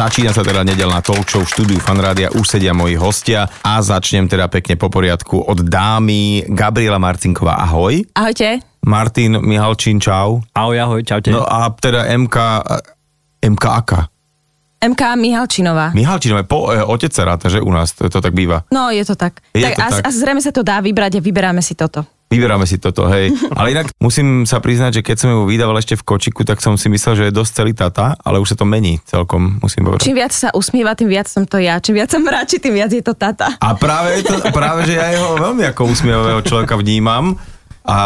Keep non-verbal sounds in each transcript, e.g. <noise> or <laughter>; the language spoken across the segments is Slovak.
Začína sa teda nedelná talk show v štúdiu Fanrádia, už sedia moji hostia a začnem teda pekne po poriadku od dámy Gabriela Marcinková. Ahoj. Ahojte. Martin Mihalčín, čau. Ahoj, ahoj, čaute. No a teda MK, MK aká? MK Mihalčinová. Mihalčinové, po, e, otec sa ráta, že u nás, to, to tak býva. No, je to tak. Je tak, to a, tak. a zrejme sa to dá vybrať a vyberáme si toto. Vyberáme si toto, hej. <laughs> Ale inak musím sa priznať, že keď som ju vydával ešte v kočiku, tak som si myslel, že je dosť celý tata, ale už sa to mení celkom, musím povedať. Čím viac sa usmieva, tým viac som to ja. Čím viac sa mráči, tým viac je to tata. A práve, to, práve že ja jeho veľmi ako usmievavého človeka vnímam. A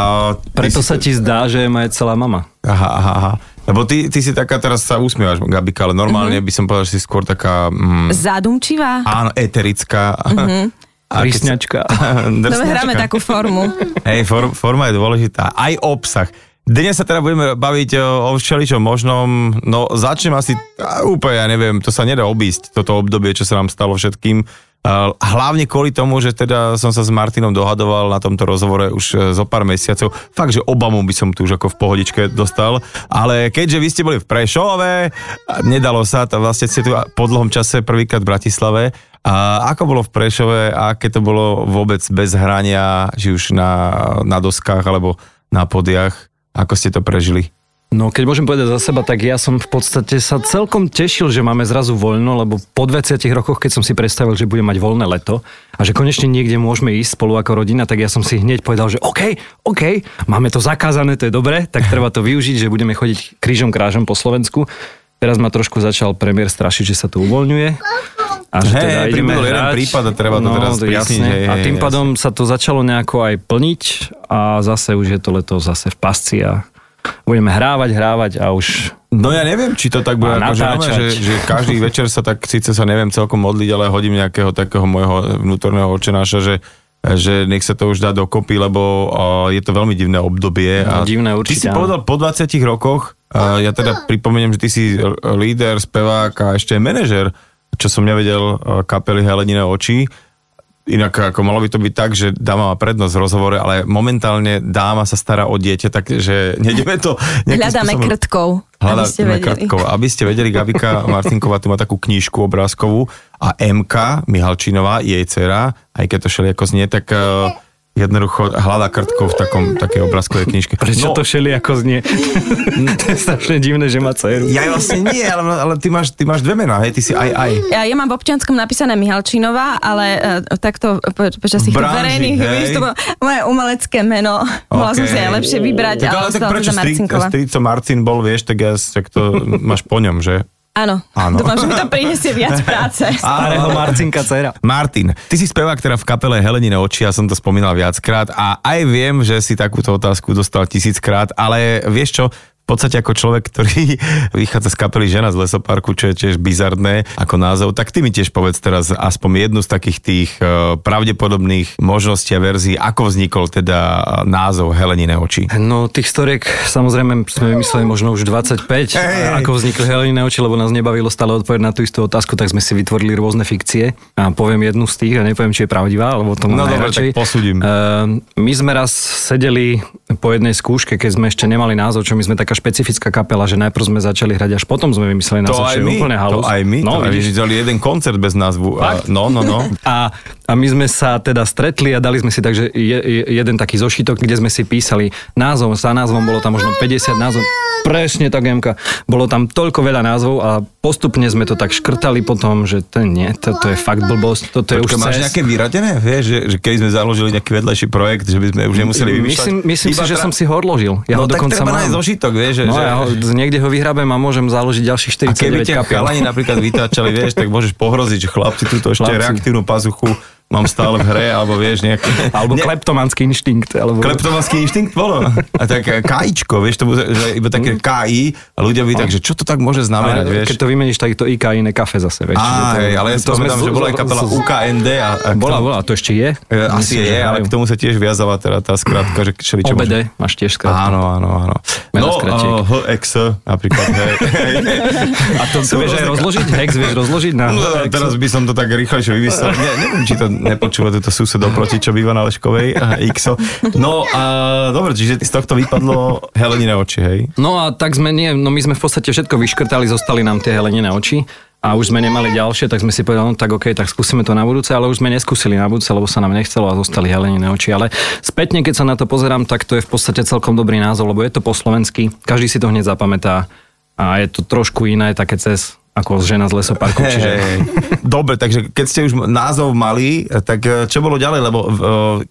Preto ty sa ti zdá, že je moja celá mama. Aha, aha, aha. Lebo ty, ty si taká, teraz sa usmievaš, Gabika, ale normálne by som povedal, že si skôr taká, mm, Zadumčivá. áno, eterická. Sa- Prísňačka. <laughs> No Drsňačka. hráme takú formu. Hej, for, forma je dôležitá. Aj obsah. Dnes sa teda budeme baviť o, o všeličom možnom. No začnem asi á, úplne, ja neviem, to sa nedá obísť, toto obdobie, čo sa nám stalo všetkým. A Hlavne kvôli tomu, že teda som sa s Martinom dohadoval na tomto rozhovore už e, zo pár mesiacov. Fakt, že Obamu by som tu už ako v pohodičke dostal. Ale keďže vy ste boli v Prešove, nedalo sa, to vlastne ste tu po dlhom čase prvýkrát v Bratislave. A ako bolo v Prešove a aké to bolo vôbec bez hrania, či už na, na doskách alebo na podiach? Ako ste to prežili? No keď môžem povedať za seba, tak ja som v podstate sa celkom tešil, že máme zrazu voľno, lebo po 20 rokoch, keď som si predstavil, že budem mať voľné leto a že konečne niekde môžeme ísť spolu ako rodina, tak ja som si hneď povedal, že OK, OK, máme to zakázané, to je dobre, tak treba to využiť, že budeme chodiť krížom krážom po Slovensku. Teraz ma trošku začal premiér strašiť, že sa to uvoľňuje. A že Hej, teda ideme pribudol jeden hrať. prípad a treba to teraz sprísniť, jasne. hej, A tým jasne. pádom sa to začalo nejako aj plniť a zase už je to leto zase v pasci a budeme hrávať, hrávať a už No ja neviem, či to tak bude, A normálne, že, že každý večer sa tak, síce sa neviem celkom modliť, ale hodím nejakého takého môjho vnútorného očenáša, že že nech sa to už dá dokopy, lebo je to veľmi divné obdobie. No, divné Ty určite, si áno. povedal po 20 rokoch, ja teda pripomeniem, že ty si líder, spevák a ešte manažer, čo som nevedel, kapely Helenine oči. Inak ako malo by to byť tak, že dáma má prednosť v rozhovore, ale momentálne dáma sa stará o dieťa, takže nejdeme to... Hľadáme spôsobom- krtkov, aby ste Hľadáme vedeli. krtkov. Aby ste vedeli, Gabika Martinková tu má takú knížku obrázkovú a MK Mihalčinová, jej dcera, aj keď to všelijako znie, tak uh, jednoducho hľadá krtkov v takom, takej obrázkovej knižke. Prečo no, to šeli ako znie? <laughs> to je strašne divné, že má dceru. Ja vlastne nie, ale, ale ty, máš, ty máš dve mená, hej, ty si aj aj. Ja, ja mám v občianskom napísané Mihalčinová, ale uh, takto po, počas týchto Branži, verejných hej. výstupov moje umelecké meno. Mohla som si aj lepšie vybrať, tak, ale ale tak prečo stri, Marcinková. strico Marcin bol, vieš, tak, ja, tak to máš po ňom, že? Áno, Áno. dúfam, že mi to prinesie viac <laughs> práce. Starého Marcinka dcera. Martin, ty si spevák teda v kapele Helenine oči, ja som to spomínal viackrát a aj viem, že si takúto otázku dostal tisíckrát, ale vieš čo, v podstate ako človek, ktorý <laughs> vychádza z kapely Žena z lesoparku, čo je tiež bizardné ako názov, tak ty mi tiež povedz teraz aspoň jednu z takých tých eh, pravdepodobných možností a verzií, ako vznikol teda názov Helenine oči. No tých storiek samozrejme sme vymysleli možno už 25, Hej, hej. ako vznikli Helenine oči, lebo nás nebavilo stále odpovedať na tú istú otázku, tak sme si vytvorili rôzne fikcie. A poviem jednu z tých a nepoviem, či je pravdivá, lebo to No mám dobre, najradšej. tak posúdim. Ehm, my sme raz sedeli po jednej skúške, keď sme ešte nemali názov, čo my sme taká špecifická kapela, že najprv sme začali hrať, až potom sme vymysleli To názov, aj my, úplne to halus. aj my, No, to aj my dali jeden koncert bez názvu. A, no, no, no. a, a my sme sa teda stretli a dali sme si takže je, je, jeden taký zošitok, kde sme si písali názov, za názvom bolo tam možno 50 názov. Presne tak, Jemka. Bolo tam toľko veľa názvov a postupne sme to tak škrtali potom, že to nie, toto je fakt blbosť, toto je Počkaj, už máš cez. nejaké vyradené? Vieš, že, že keď sme založili nejaký vedľajší projekt, že by sme už nemuseli vymýšľať? Myslím, myslím si, že tra- som si ho odložil. Ja no ho tak dokonca treba mám. zošitok, vieš, že... No že... ja ho, niekde ho vyhrabem a môžem založiť ďalších a keby 49 ťa kapiel. chalani napríklad vytáčali, vieš, tak môžeš pohroziť, že chlapci túto ešte Chlapci. reaktívnu pazuchu mám stále v hre, alebo vieš, nejaké... Alebo Ne- kleptomanský inštinkt. Alebo... Kleptomanský inštinkt bolo. A tak eh, KIčko, vieš, to bude iba také KI a ľudia by tak, že čo to tak môže znamenať, vieš. keď to vymeníš, tak to IK iné kafe zase, vieš. Á, to- hej, ale ja si to pamätám, že bola aj kapela UKND a... a Bola, bola, to ešte je? E, Asi je, ale k tomu sa tiež viazala teda tá skratka, že všeličo OBD, máš tiež skratku. Áno, áno, áno. No, uh, HX napríklad. <laughs> A to, vieš aj rozložiť? Hex vieš rozložiť na... No, teraz by som to tak rýchlejšie vymyslel. Ne, neviem, či to nepočúva túto sused oproti, čo býva na Leškovej. XO. No, a dobre, čiže z tohto vypadlo Helenine oči, hej? No a tak sme nie, no my sme v podstate všetko vyškrtali, zostali nám tie helenine oči a už sme nemali ďalšie, tak sme si povedali, no tak OK, tak skúsime to na budúce, ale už sme neskúsili na budúce, lebo sa nám nechcelo a zostali halenené oči. Ale spätne, keď sa na to pozerám, tak to je v podstate celkom dobrý názov, lebo je to po slovensky, každý si to hneď zapamätá a je to trošku iné, také cez ako žena z lesoparku. Čiže... Hey, dobre, takže keď ste už názov mali, tak eh, čo bolo ďalej? Lebo eh,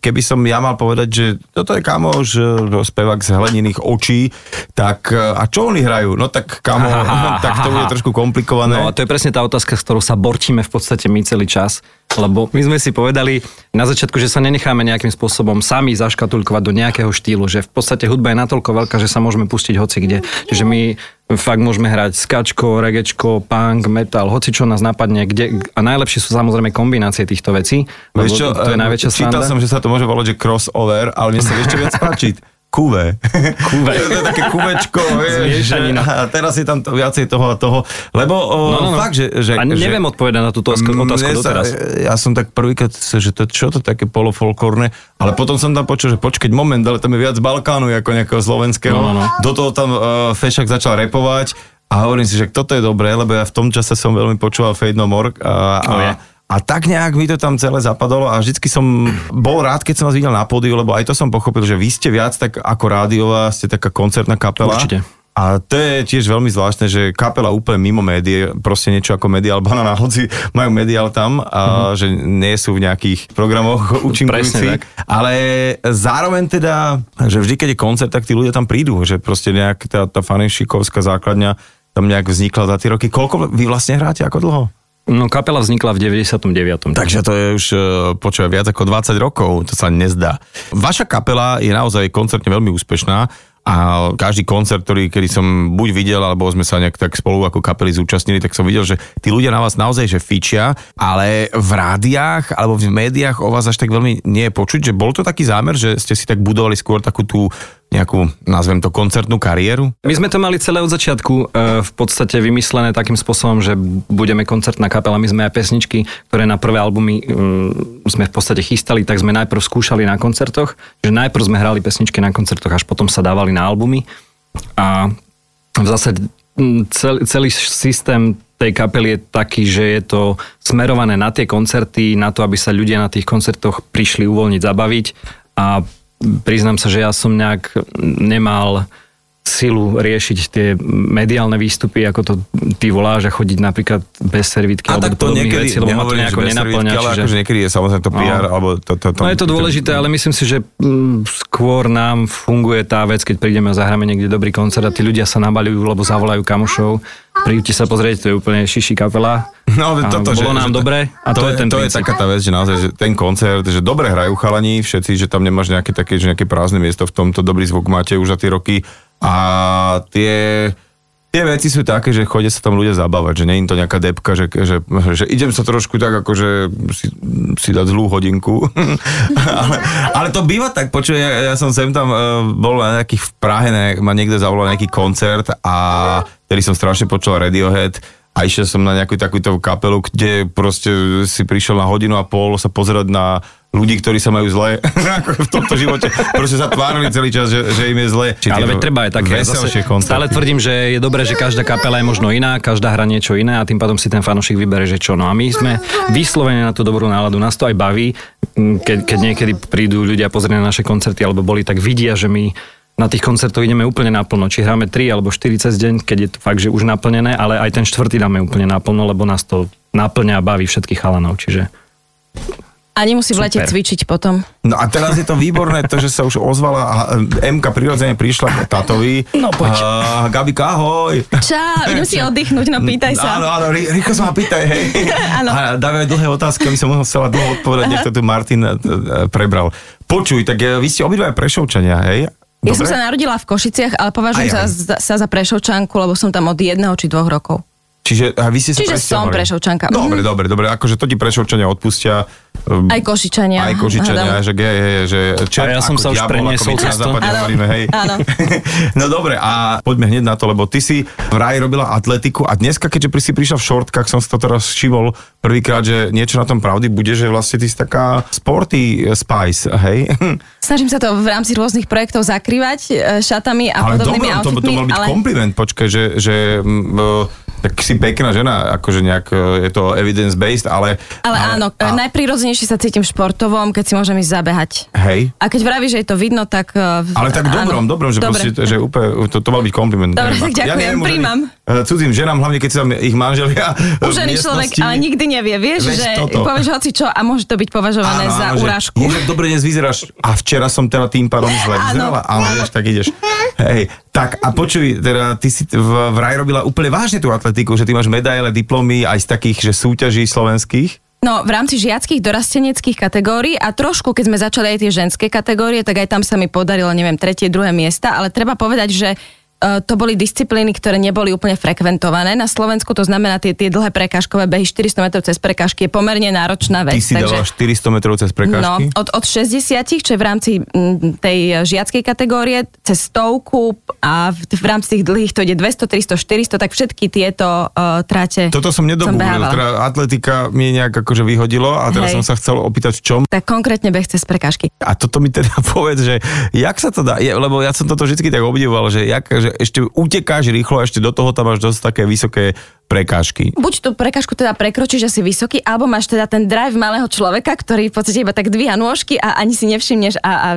keby som ja mal povedať, že toto je kamoš, eh, spevák z hleniných očí, tak a čo oni hrajú? No tak kamo, aha, <laughs> tak to bude trošku komplikované. No a to je presne tá otázka, s ktorou sa borčíme v podstate my celý čas. Lebo my sme si povedali na začiatku, že sa nenecháme nejakým spôsobom sami zaškatulkovať do nejakého štýlu, že v podstate hudba je natoľko veľká, že sa môžeme pustiť hoci kde. Čiže my fakt môžeme hrať skačko, regečko, punk, metal, hoci čo nás napadne. Kde, a najlepšie sú samozrejme kombinácie týchto vecí. Vieš čo, to je najväčšia Čítal som, že sa to môže volať, že crossover, ale mne sa ešte viac páčiť kuve. Kuve. <laughs> to je také kuvečko, <laughs> vieš, že, a teraz je tam to, viacej toho a toho, lebo o, no, no, no. fakt, že... že a neviem že, odpovedať na túto otázku doteraz. Ja som tak prvýkrát, že to, čo to také polofolklórne, ale potom som tam počul, že počkať moment, ale tam je viac Balkánu ako nejakého slovenského. No, no, no. Do toho tam uh, Fešak začal repovať a hovorím si, že toto je dobré, lebo ja v tom čase som veľmi počúval Fade No More a, a, oh, yeah a tak nejak mi to tam celé zapadalo a vždycky som bol rád, keď som vás videl na pódiu, lebo aj to som pochopil, že vy ste viac tak ako rádiová, ste taká koncertná kapela. Určite. A to je tiež veľmi zvláštne, že kapela úplne mimo médií, proste niečo ako mediál banana, hoci majú mediál tam, a mm-hmm. že nie sú v nejakých programoch účinkujúci. Ale zároveň teda, že vždy, keď je koncert, tak tí ľudia tam prídu, že proste nejak tá, tá fanenšikovská základňa tam nejak vznikla za tie roky. Koľko vy vlastne hráte, ako dlho? No kapela vznikla v 99. Takže to je už, e, počúva, viac ako 20 rokov, to sa nezdá. Vaša kapela je naozaj koncertne veľmi úspešná a každý koncert, ktorý kedy som buď videl, alebo sme sa nejak tak spolu ako kapely zúčastnili, tak som videl, že tí ľudia na vás naozaj že fičia, ale v rádiách alebo v médiách o vás až tak veľmi nie je počuť, že bol to taký zámer, že ste si tak budovali skôr takú tú nejakú, nazvem to, koncertnú kariéru? My sme to mali celé od začiatku e, v podstate vymyslené takým spôsobom, že budeme koncertná kapela. My sme aj pesničky, ktoré na prvé albumy e, sme v podstate chystali, tak sme najprv skúšali na koncertoch, že najprv sme hrali pesničky na koncertoch, až potom sa dávali na albumy. A v zásade celý, celý systém tej kapely je taký, že je to smerované na tie koncerty, na to, aby sa ľudia na tých koncertoch prišli uvoľniť, zabaviť a priznám sa, že ja som nejak nemal silu riešiť tie mediálne výstupy, ako to ty voláš a chodiť napríklad bez servitky a alebo to niekedy, veci, lebo ma to nejako nenaplňa. Ale čiže... akože niekedy je samozrejme to PR, no. alebo to, to, to, No je to dôležité, ale myslím si, že mm, skôr nám funguje tá vec, keď prídeme a zahráme niekde dobrý koncert a tí ľudia sa nabalujú, lebo zavolajú kamošov. Príďte sa pozrieť, to je úplne šiši kapela. No, toto, bolo že, nám že, dobre a to, to je ten To princíp. je taká tá vec, že naozaj, že ten koncert, že dobre hrajú chalani, všetci, že tam nemáš nejaké také, že nejaké prázdne miesto v tomto, dobrý zvuk máte už za tie roky a tie, tie veci sú také, že chodia sa tam ľudia zabávať, že nie je to nejaká depka, že, že, že idem sa trošku tak akože si, si dať zlú hodinku. <laughs> ale, ale to býva tak, počuj, ja, ja som sem tam uh, bol na nejakých v Prahe, ne, ma niekto zavolal nejaký koncert a ktorý som strašne počul Radiohead a išiel som na nejakú takúto kapelu, kde proste si prišiel na hodinu a pol sa pozerať na ľudí, ktorí sa majú zle <laughs> v tomto živote. Proste sa tvárili celý čas, že, že im je zle. Či Ale treba aj také. Zase, stále tvrdím, že je dobré, že každá kapela je možno iná, každá hra niečo iné a tým pádom si ten fanošik vybere, že čo. No a my sme vyslovene na tú dobrú náladu. Nás to aj baví, keď, keď niekedy prídu ľudia pozrieť na naše koncerty alebo boli, tak vidia, že my na tých koncertoch ideme úplne naplno. Či hráme 3 alebo 4 cez deň, keď je to fakt, že už naplnené, ale aj ten štvrtý dáme úplne naplno, lebo nás to naplňa a baví všetkých chalanov. Čiže a nemusí v lete cvičiť potom. No a teraz je to výborné, to, že sa už ozvala a MK prirodzene prišla k tatovi. No poď. Uh, Gabika, ahoj. Čau, idem si oddychnúť, no pýtaj sa. Áno, áno, rýchlo sa ma pýtaj, hej. <laughs> áno. A dávaj dlhé otázky, aby som musela dlho odpovedať, nech to tu Martin e, e, prebral. Počuj, tak e, vy ste obidva prešovčania, hej? Dobre? Ja som sa narodila v Košiciach, ale považujem sa, sa za prešovčanku, lebo som tam od jedného či dvoch rokov. Čiže a vy ste sa Čiže som Prešovčanka. Dobre, mm. dobre, dobre, akože to ti Prešovčania odpustia. Um, aj Košičania. Aj Košičania, že, je, že čert, a ja som sa už preniesol cez to. Hovoríme, hej. Áno. <laughs> no dobre, a poďme hneď na to, lebo ty si v ráji robila atletiku a dneska, keďže si prišiel v šortkách, som si to teraz všimol prvýkrát, že niečo na tom pravdy bude, že vlastne ty si taká sporty spice, hej? <laughs> Snažím sa to v rámci rôznych projektov zakrývať e, šatami a ale podobnými dobré, outfitmi. To, to mal byť ale... kompliment, počkaj, že, že Tak si pekná žena, akože nejak e, je to evidence-based, ale... Ale, ale áno, a... najprirodzenejšie sa cítim športovom, keď si môžem ísť zabehať. Hej. A keď vravíš, že je to vidno, tak... e, Ale tak áno. dobrom, dobrom, že, Dobre. proste, že úplne, to, to mal byť kompliment. Dobre, Neviem, tak ďakujem, možno príjmam. ich, e, Cudzím ženám, hlavne keď sa tam ich manželia <laughs> Užený človek, ale nikdy nevie, vieš, Veď že toto. povieš hoci čo a môže to byť považované za že úražku. Ježiš, dobre dnes vyzeráš. A včera som teda tým pádom zle <laughs> vyzerala. Ale vieš, tak ideš. Hej, tak a počuj, teda ty si v, vraj robila úplne vážne tú atletiku, že ty máš medaile, diplomy aj z takých, že súťaží slovenských. No, v rámci žiackých dorasteneckých kategórií a trošku, keď sme začali aj tie ženské kategórie, tak aj tam sa mi podarilo, neviem, tretie, druhé miesta, ale treba povedať, že to boli disciplíny, ktoré neboli úplne frekventované na Slovensku, to znamená tie, tie dlhé prekážkové behy 400 metrov cez prekážky je pomerne náročná Ty vec. si dala 400 metrov cez No, prekážky. od, od 60, čo je v rámci mm, tej žiackej kategórie, cez stovku a v, v rámci tých dlhých to ide 200, 300, 400, tak všetky tieto uh, trate Toto som behávala. teda atletika mi nejak akože vyhodilo a teraz Hej. som sa chcel opýtať v čom. Tak konkrétne beh cez prekážky. A toto mi teda <laughs> povedz, že jak sa to dá, je, lebo ja som toto vždy tak obdivoval, že, jak, že ešte utekáš rýchlo a ešte do toho tam máš dosť také vysoké prekážky. Buď tú prekážku teda prekročíš asi vysoký, alebo máš teda ten drive malého človeka, ktorý v podstate iba tak dvíha nôžky a ani si nevšimneš a, a,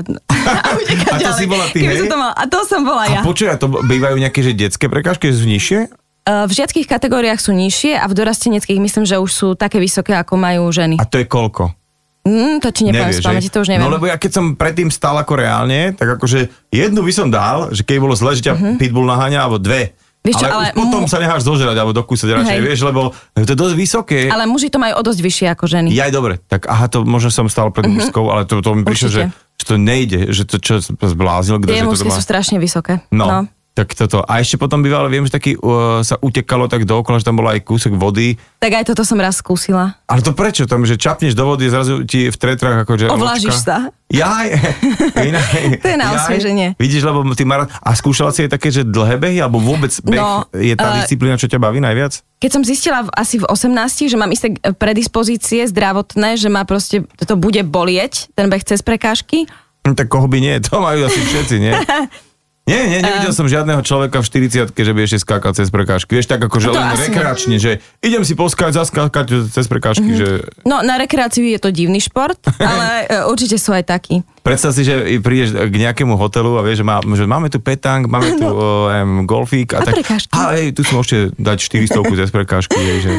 a uteká <laughs> A to ďalej. si bola ty, hej? to mal, a to som bola ja. A počuj, a to bývajú nejaké že detské prekážky, že sú nižšie? Uh, v žiackých kategóriách sú nižšie a v dorasteneckých myslím, že už sú také vysoké, ako majú ženy. A to je koľko? Mm, to ti nepoviem z pamäti, to už neviem. No lebo ja keď som predtým stal ako reálne, tak akože jednu by som dal, že keď bolo zle, že ťa pitbull naháňa, alebo dve. Vieš čo, ale, potom mu- sa necháš zožrať, alebo dokúsať radšej, vieš, lebo to je dosť vysoké. Ale muži to majú o dosť vyššie ako ženy. Ja aj dobre, tak aha, to možno som stal pred mužskou, ale to, to mi prišlo, že, Určite. že to nejde, že to čo zbláznil, kto, Tie že to mužské má... sú strašne vysoké. No, no, tak toto. A ešte potom bývalo, viem, že taký uh, sa utekalo tak dookola, že tam bola aj kúsok vody. Tak aj toto som raz skúsila. Ale to prečo? Tam, že čapneš do vody, zrazu ti v tretrách akože... Ovlážiš sa. Jaj. <laughs> Inak- To je na osvieženie. Vidíš, lebo ty mar... A skúšala si aj také, že dlhé behy, alebo vôbec beh No, je tá eh, disciplína, čo ťa baví najviac? Keď som zistila v, asi v 18, že mám isté predispozície zdravotné, že ma proste to bude bolieť, ten beh cez prekážky, Hm, Tak koho by nie? To majú asi všetci, nie? <laughs> Nie, nie, nevidel Ehm. som žiadneho človeka v 40 že by ešte skákal cez prekážky. Vieš, tak akože To len asi rekreačne, že idem si poskáť, zaskákať cez prekážky, Mhm. že No, na rekreáciu je to divný šport, <laughs> ale e, určite sú aj takí. Predstav si, že prídeš k nejakému hotelu a vieš, že, má, že máme tu petang, máme tu no. um, golfík a, A tak. prekážky. A hej, tu si môžete dať 400 cez prekážky. Hej, že...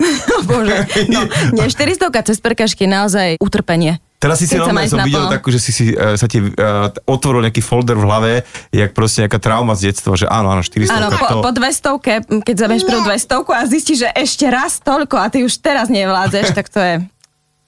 <laughs> Bože, no, <laughs> nie, 400 cez prekažky je naozaj utrpenie. Teraz si si normálne som videl takú, že si, si uh, sa ti uh, otvoril nejaký folder v hlave, jak proste nejaká trauma z detstva, že áno, áno, 400 Áno, to... po, po 200, keď zabeš prvú 200 a zistíš, že ešte raz toľko a ty už teraz nevládzeš, <laughs> tak to je...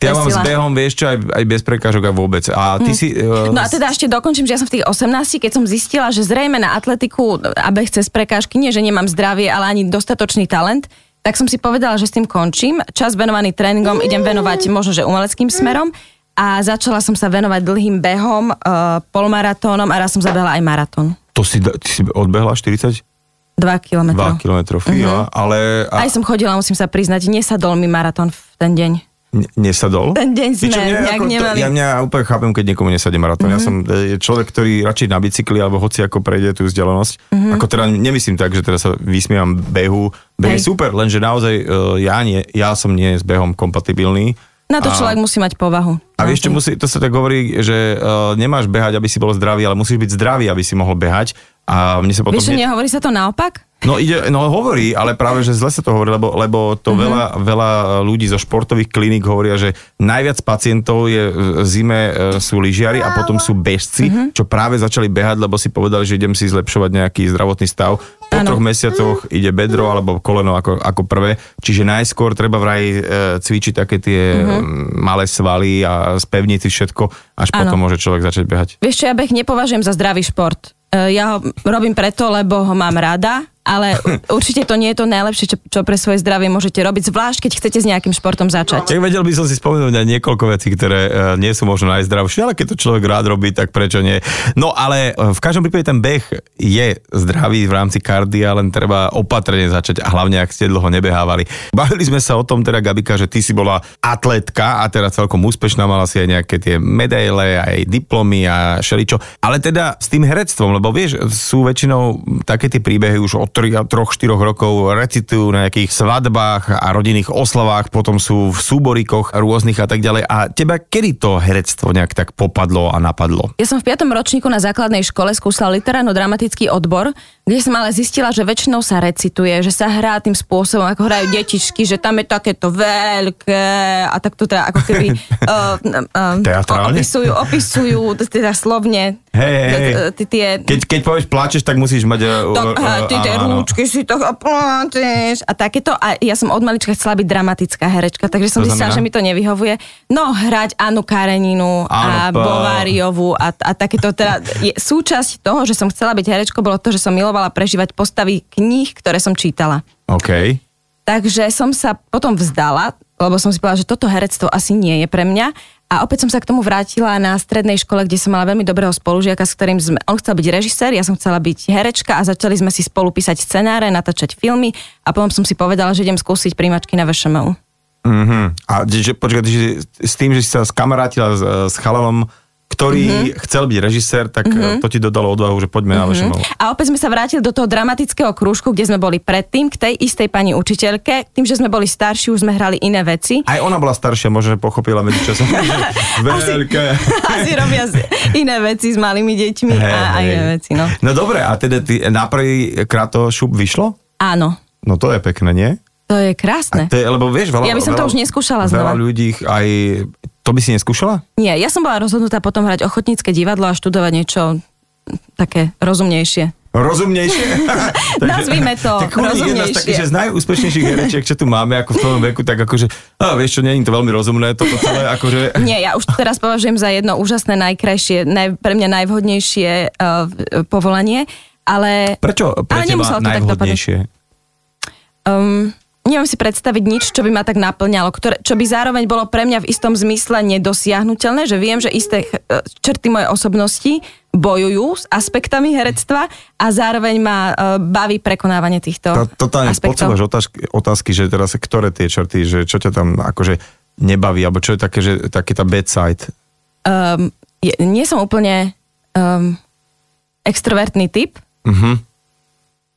Ja mám s behom, vieš čo, aj, aj bez prekážok a vôbec. A ty si... Uh, No a teda ešte dokončím, že ja som v tých 18, keď som zistila, že zrejme na atletiku a beh cez prekážky, nie, že nemám zdravie, ale ani dostatočný talent, tak som si povedala, že s tým končím. Čas venovaný tréningom idem venovať možno, že umeleckým smerom a začala som sa venovať dlhým behom, uh, polmaratónom a raz som zabehla aj maratón. To si, ty si odbehla 42 2 kilometrov. km, fíha, ale... A, Aj som chodila, musím sa priznať, nesadol mi maratón v ten deň. Ne- nesadol? Ten deň sme mňa nejak ako nemali. Mhm. Ja mňa úplne chápem, keď niekomu nesadie maratón. Mm-hmm. Ja som e, človek, ktorý radšej na bicykli alebo hoci ako prejde tú vzdialenosť. Mhm. Mm-hmm. Ako teda nemyslím tak, že teraz sa vysmievam behu. Beh je super, lenže naozaj e, ja, nie, ja som nie s behom kompatibilný. Na to A- človek musí mať povahu. A vieš, čo musí, to sa tak hovorí, že uh, nemáš behať, aby si bol zdravý, ale musíš byť zdravý, aby si mohol behať. A mne sa potom... Vieš, hneď- nehovorí sa to naopak? No ide, no hovorí, ale práve, že zle sa to hovorí, lebo, lebo to Mhm. veľa, veľa ľudí zo športových kliník hovoria, že najviac pacientov je v zime e, sú lyžiari a potom sú bežci, Mhm. čo práve začali behať, lebo si povedali, že idem si zlepšovať nejaký zdravotný stav. Po Áno. troch mesiacoch ide bedro alebo koleno ako, ako prvé. Čiže najskôr treba vraj e, cvičiť také tie mm malé svaly a spevniť si všetko, až Mhm. Áno. potom môže človek začať behať. Vieš čo, ja beh nepovažujem za zdravý šport. Ja ho robím preto, lebo ho mám rada, ale <laughs> určite to nie je to najlepšie, čo, čo pre svoje zdravie môžete robiť, zvlášť keď chcete s nejakým športom začať. Tak vedel by som si spomenúť na niekoľko vecí, ktoré uh, nie sú možno najzdravšie, ale keď to človek rád robí, tak prečo nie? No ale uh, v každom prípade ten beh je zdravý v rámci kardia, len treba opatrne začať a hlavne ak ste dlho nebehávali. Bavili sme sa o tom teda, Gabika, že ty si bola atletka a teda celkom úspešná, mala si aj nejaké tie medaile, aj diplomy a šeličo. Ale teda s tým herectvom, lebo vieš, sú väčšinou také tie príbehy už od 3-4 rokov recitujú na nejakých svadbách a rodinných oslavách, potom sú v súborikoch rôznych a tak ďalej. A teba kedy to herectvo nejak tak popadlo a napadlo? Ja som v 5. ročníku na základnej škole skúsala literárno-dramatický odbor, kde som ale zistila, že väčšinou sa recituje, že sa hrá tým spôsobom, ako hrajú detičky, že tam je takéto veľké a tak to teda ako keby <laughs> uh, uh, opisujú, opisujú teda slovne Hej, hej, tie... Keď, keď povieš plačeš, tak musíš mať... Uh, to, uh, ty tie rúčky si to plačeš a takéto. A ja som od malička chcela byť dramatická herečka, takže som zistila, že mi to nevyhovuje. No, hrať Anu Kareninu a Bováriovu a, a takéto. Teda je, súčasť toho, že som chcela byť herečkou, bolo to, že som milovala prežívať postavy kníh, ktoré som čítala. OK. Takže som sa potom vzdala, lebo som si povedala, že toto herectvo asi nie je pre mňa a opäť som sa k tomu vrátila na strednej škole, kde som mala veľmi dobrého spolužiaka, s ktorým sme, on chcel byť režisér, ja som chcela byť herečka a začali sme si spolu písať scenáre, natáčať filmy a potom som si povedala, že idem skúsiť príjmačky na VŠMU. Mm-hmm. A že, počkaj, s tým, že si sa skamarátila s, s chalalom, ktorý mm-hmm. chcel byť režisér, tak mm-hmm. to ti dodalo odvahu, že poďme mm-hmm. na VŠMU. A opäť sme sa vrátili do toho dramatického krúžku, kde sme boli predtým, k tej istej pani učiteľke. Tým, že sme boli starší, už sme hrali iné veci. Aj ona bola staršia, možno pochopila medzi časom. <laughs> Veľké. Asi, <laughs> asi robia iné veci s malými deťmi hey, a, a iné veci. No. no dobre, a teda ty, na prvý krát to šup vyšlo? Áno. No to je pekné, nie? To je krásne. A to je, lebo vieš, veľa, ja by som veľa, to už neskúšala znova. Veľa ľudí aj by si neskúšala? Nie, ja som bola rozhodnutá potom hrať ochotnícke divadlo a študovať niečo také rozumnejšie. Rozumnejšie? <laughs> Nazvime to tak rozumnejšie. Jedna z takých, že z najúspešnejších herečiek, čo tu máme, ako v tom veku, tak akože, a vieš čo, je to veľmi rozumné, toto celé, akože... <laughs> Nie, ja už teraz považujem za jedno úžasné, najkrajšie, naj, pre mňa najvhodnejšie uh, povolanie, ale... Prečo pre ale teba najvhodnejšie? Um, neviem si predstaviť nič, čo by ma tak naplňalo, ktoré, čo by zároveň bolo pre mňa v istom zmysle nedosiahnutelné, že viem, že isté e, črty mojej osobnosti bojujú s aspektami herectva a zároveň ma uh, baví prekonávanie týchto Tá, Totálne počúvaš otázky, otázky, že teraz ktoré tie črty, že čo ťa tam akože nebaví, alebo čo je také, že taký tá bad side? Um, je, nie som úplne um, extrovertný typ, uh-huh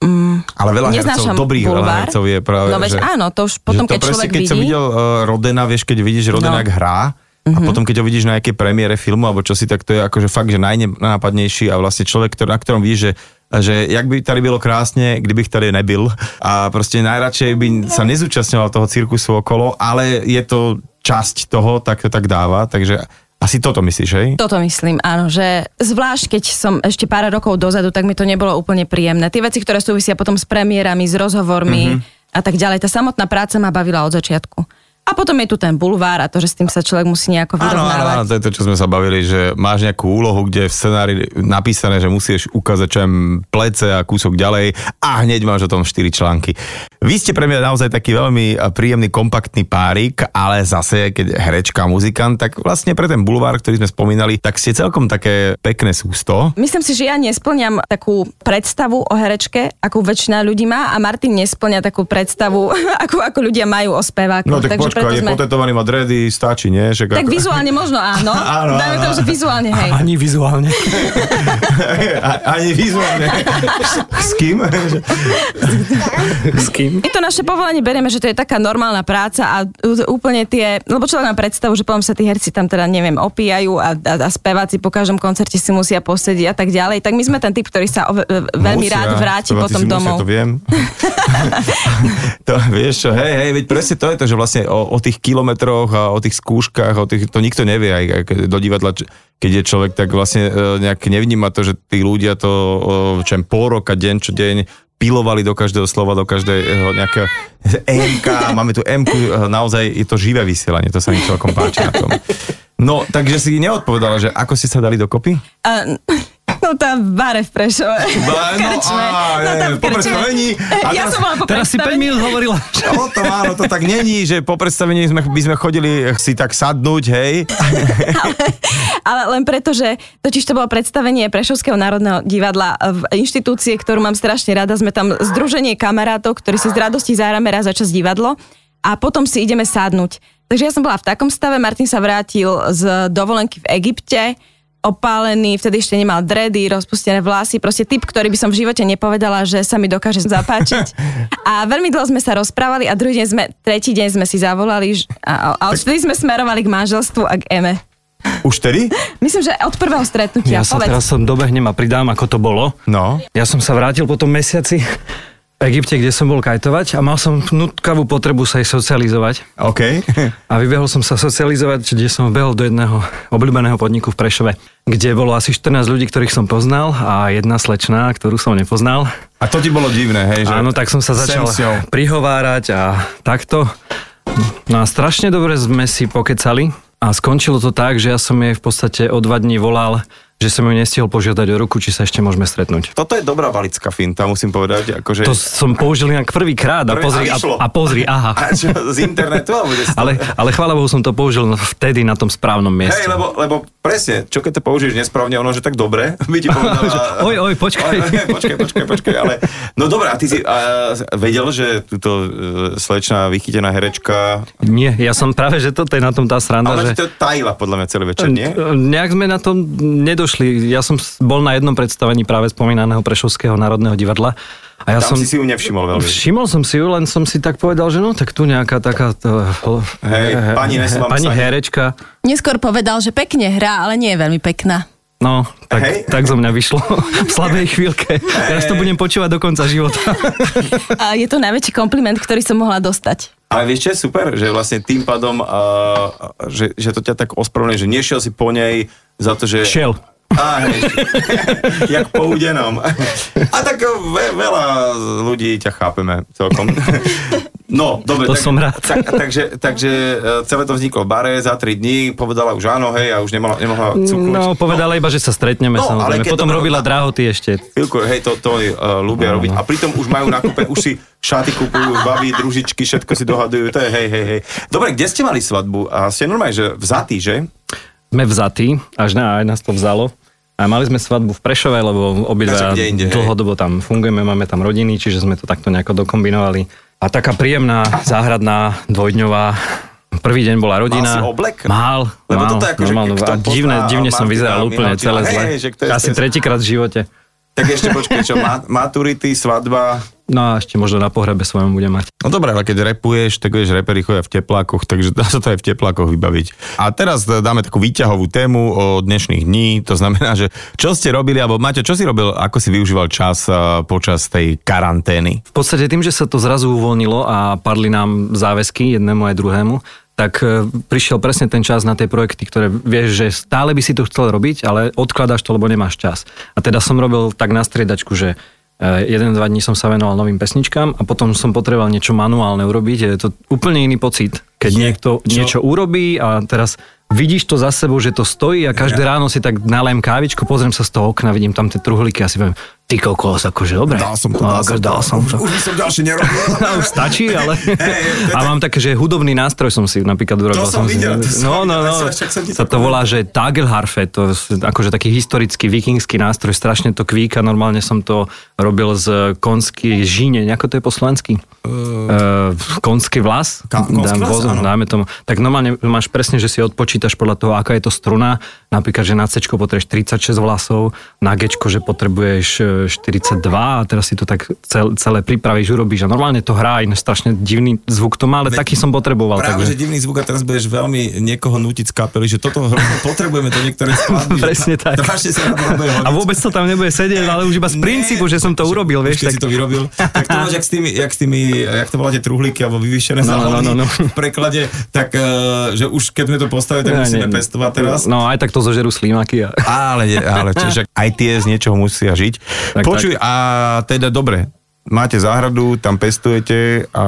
Mm, ale veľa hercov, dobrých veľa hercov je práve, No veď že, áno, to už potom, keď presne, človek keď vidí... som videl uh, Rodena, vieš, keď vidíš Rodena, no. hrá, Mm-hmm. A mhm. potom, keď ho vidíš na nejakej premiére filmu, alebo čo si, tak to je akože fakt, že najnápadnejší a vlastne človek, ktorý, na ktorom víš, že že jak by tady bylo krásne, kdybych tady nebyl a proste najradšej by sa nezúčastňoval toho cirkusu okolo, ale je to časť toho, tak to tak dáva, takže asi toto myslíš, hej? Toto myslím, áno, že zvlášť keď som ešte pár rokov dozadu, tak mi to nebolo úplne príjemné. Tie veci, ktoré súvisia potom s premiérami, s rozhovormi mm-hmm. a tak ďalej, tá samotná práca ma bavila od začiatku. A potom je tu ten bulvár a to, že s tým sa človek musí nejako vyrovnávať. Áno, áno, to je to, čo sme sa bavili, že máš nejakú úlohu, kde je v scenári napísané, že musíš ukázať čo plece a kúsok ďalej a hneď máš o tom 4 články. Vy ste pre mňa naozaj taký veľmi príjemný, kompaktný párik, ale zase, keď herečka muzikant, tak vlastne pre ten bulvár, ktorý sme spomínali, tak ste celkom také pekné sústo. Myslím si, že ja nesplňam takú predstavu o herečke, akú väčšina ľudí má a Martin nesplňa takú predstavu, <laughs> ako, ako ľudia majú o spevákoch. No tak Takže počka, je sme... potetovaný, má dredy, stačí, nie? Že tak ako... vizuálne možno áno. <laughs> áno Dajme to, že vizuálne, hej. Ani vizuálne. <laughs> Ani vizuálne. <laughs> S kým? S kým? My to naše povolanie berieme, že to je taká normálna práca a úplne tie, lebo človek má predstavu, že potom sa tí herci tam teda, neviem, opíjajú a, a, a speváci po každom koncerte si musia posediť a tak ďalej. Tak my sme ten typ, ktorý sa o, veľmi musia, rád vráti potom domov. Musia, to viem. to, vieš čo, hej, hej, veď presne to je to, že vlastne o, o tých kilometroch a o tých skúškach, o tých, to nikto nevie, aj, do divadla, keď je človek, tak vlastne e, nejak nevníma to, že tí ľudia to, čo pol roka, deň čo deň pilovali do každého slova, do každého nejakého MK, máme tu MK, naozaj je to živé vysielanie, to sa mi celkom páči na tom. No, takže si neodpovedala, že ako ste sa dali dokopy? Uh, No tam v bare v Prešove. No, á, no, tam po predstavení. ja teraz, som bola po Teraz si 5 minút hovorila. O to áno, to tak není, že po predstavení sme, by sme chodili si tak sadnúť, hej. <laughs> ale, ale len preto, že totiž to bolo predstavenie Prešovského národného divadla v inštitúcie, ktorú mám strašne rada. Sme tam združenie kamarátov, ktorí si z radosti zárame raz za čas divadlo a potom si ideme sadnúť. Takže ja som bola v takom stave, Martin sa vrátil z dovolenky v Egypte, opálený, vtedy ešte nemal dredy, rozpustené vlasy, proste typ, ktorý by som v živote nepovedala, že sa mi dokáže zapáčiť. <laughs> A veľmi dlho sme sa rozprávali a druhý deň sme, tretí deň sme si zavolali a, a odvtedy sme smerovali k manželstvu a k Eme. Už tedy? Myslím, že od prvého stretnutia. Ja sa Povedz. teraz som dobehnem a pridám, ako to bolo. No. Ja som sa vrátil po tom mesiaci Egypte, kde som bol kajtovať a mal som nutkavú potrebu sa aj socializovať. OK. <laughs> A vybehol som sa socializovať, kde som behol do jedného obľúbeného podniku v Prešove, kde bolo asi 14 ľudí, ktorých som poznal a jedna slečná, ktorú som nepoznal. A to ti bolo divné, hej? Že Áno, tak som sa začal s ňou. prihovárať a takto. No a strašne dobre sme si pokecali a skončilo to tak, že ja som jej v podstate o dva dní volal, že som ju nestihol požiadať o ruku, či sa ešte môžeme stretnúť. Toto je dobrá balická finta, musím povedať. Akože... To som použil inak prvýkrát a pozri, a a, pozri, aha. A čo, z internetu? Ale, ale chvála Bohu som to použil vtedy na tom správnom mieste. Hej, lebo, lebo presne, čo keď to použiješ nesprávne, ono, že tak dobre, <laughs> by ti povedala... Oj, oj, počkaj. Oj, počkaj, počkaj, počkaj, ale... No dobré, a ty si a, vedel, že túto e, slečná vychytená herečka... Nie, ja som práve, že toto je na tom tá sranda, Ale že... to tajila podľa mňa celý večer, nie? Nejak sme na tom nedošli. Ja som bol na jednom predstavení práve spomínaného Prešovského národného divadla. A ja Tam som... si si ju nevšimol veľmi. Všimol som si ju, len som si tak povedal, že no tak tu nejaká taká... To, Hej, pani nesmám pani sa- herečka. Neskôr povedal, že pekne hrá, ale nie je veľmi pekná. No, tak, Hej. tak zo mňa vyšlo v slabej chvíľke. Teraz to budem počúvať do konca života. <laughs> A je to najväčší kompliment, ktorý som mohla dostať. Ale vieš čo je super, že vlastne tým pádom, uh, že, že to ťa tak ospravedlňuje, že nešiel si po nej za to, že... Šiel. Á, hej, <laughs> jak po údenom. A tak ve, veľa ľudí ťa chápeme celkom. No, dobre. To som rád. Tak, takže, takže e, celé to vzniklo v bare, za 3 dní povedala už áno, hej, a už nemohla, nemohla cuknúť. No, povedala iba, že sa stretneme No, samozrejme. Potom to- robila drahoty ešte. Chvíľku, hej, to, to uh, ľúbia robiť. A pritom už majú nakúpe, už si šaty kupujú, baví, družičky, všetko si dohadujú, to je hej, hej, hej. Dobre, kde ste mali svadbu? A ste normálne, že vzatí, že? Sme vzatí, až na, aj nás to vzalo. A mali sme svadbu v Prešove, lebo obidva hej? dlhodobo tam fungujeme, máme tam rodiny, čiže sme to takto nejako dokombinovali. A taká príjemná, záhradná, dvojdňová, Prvý deň bola rodina. Mal si oblek? Mal. Lebo mal, toto je ako, že kto a divne, divne som vyzeral úplne celé hej, zle. že kto je Asi tretíkrát v živote. Tak ešte počkaj, čo, ma- maturity, svadba. No a ešte možno na pohrebe svojom bude mať. No dobré, ale keď repuješ, tak vieš, reperi chodia v teplákoch, takže <laughs> dá sa to aj v teplákoch vybaviť. A teraz dáme takú výťahovú tému o dnešných dní, to znamená, že čo ste robili, alebo Maťo, čo si robil, ako si využíval čas a, počas tej karantény? V podstate tým, že sa to zrazu uvoľnilo a padli nám záväzky jednému aj druhému, tak e, prišiel presne ten čas na tie projekty, ktoré vieš, že stále by si to chcel robiť, ale odkladáš to, lebo nemáš čas. A teda som robil tak na striedačku, že jeden, dva dní som sa venoval novým pesničkám a potom som potreboval niečo manuálne urobiť. Je to úplne iný pocit, keď Je, niekto čo? niečo urobí a teraz vidíš to za sebou, že to stojí a každé ráno si tak nalém kávičku, pozriem sa z toho okna, vidím tam tie truhlíky a si poviem, ty kokos, akože dobre. Dal som to, No, dal som akože to. dal som to. Už by som ďalšie nerobil. <laughs> No, už stačí, ale... <laughs> A mám také, že hudobný nástroj som si napríklad urobil. To som si- videl, som no, no, no, som sa to volá, že Tagelharfe, to je akože taký historický vikingský nástroj, strašne to kvíka, normálne som to robil z konský žíne, ako to je po slovensky? Uh, konský vlas? Ka- konský Dám- vlas. Dáme tomu. Tak normálne máš presne, že si odpočítaš podľa toho, aká je to struna. Napríklad, že na C potrebuješ 36 vlasov, na G, že potrebuješ 42 a teraz si to tak cel, celé pripravíš, urobíš. A normálne to hrá aj strašne divný zvuk to má, ale taký som potreboval. Práve, že takže... divný zvuk a teraz budeš veľmi niekoho nútiť z kapely, že toto hrozne <laughs> potrebujeme do niektoré skladby. Presne tak. Sa A vôbec to tam nebude sedieť, ale už iba z princípu, že som to urobil, vieš. keď Tak... si to vyrobil, tak to <laughs> máš jak s tými, jak s tými, jak to voláte, truhlíky alebo vyvýšené No, no, záhony no, no. v preklade, tak uh, že už keď sme to postavili, tak musíme nie, pestovať teraz. No aj tak to zožerú slímaky. A... Ale, ale <laughs> čiže aj tie z niečoho musia žiť. Tak, Počuj, a teda dobre, máte záhradu, tam pestujete a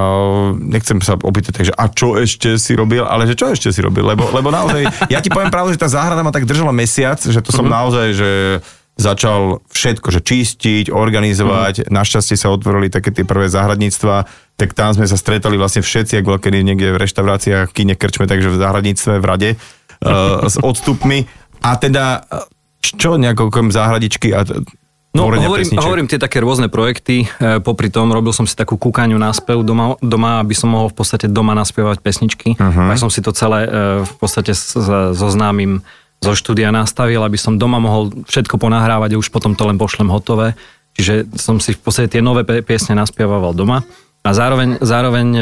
nechcem sa opýtať, takže a čo ešte si robil, ale že čo ešte si robil, lebo, lebo naozaj, ja ti poviem pravdu, že tá záhrada ma tak držala mesiac, že to som naozaj, že začal všetko, že čistiť, organizovať, našťastie sa otvorili také tie prvé záhradníctva, tak tam sme sa stretali vlastne všetci, ak bolo kedy niekde v reštauráciách, kine, krčme, takže v záhradníctve, v rade, uh, s odstupmi. A teda, č- čo nejako okrem záhradičky a No, hovorím, hovorím tie také rôzne projekty. E, popri tom robil som si takú kúkaňu na spev doma, doma, aby som mohol v podstate doma naspievať pesničky. Uh-huh. Ja som si to celé e, v podstate známym zo štúdia nastavil, aby som doma mohol všetko ponahrávať a už potom to len pošlem hotové. Čiže som si v podstate tie nové piesne naspieval doma. A zároveň, zároveň e,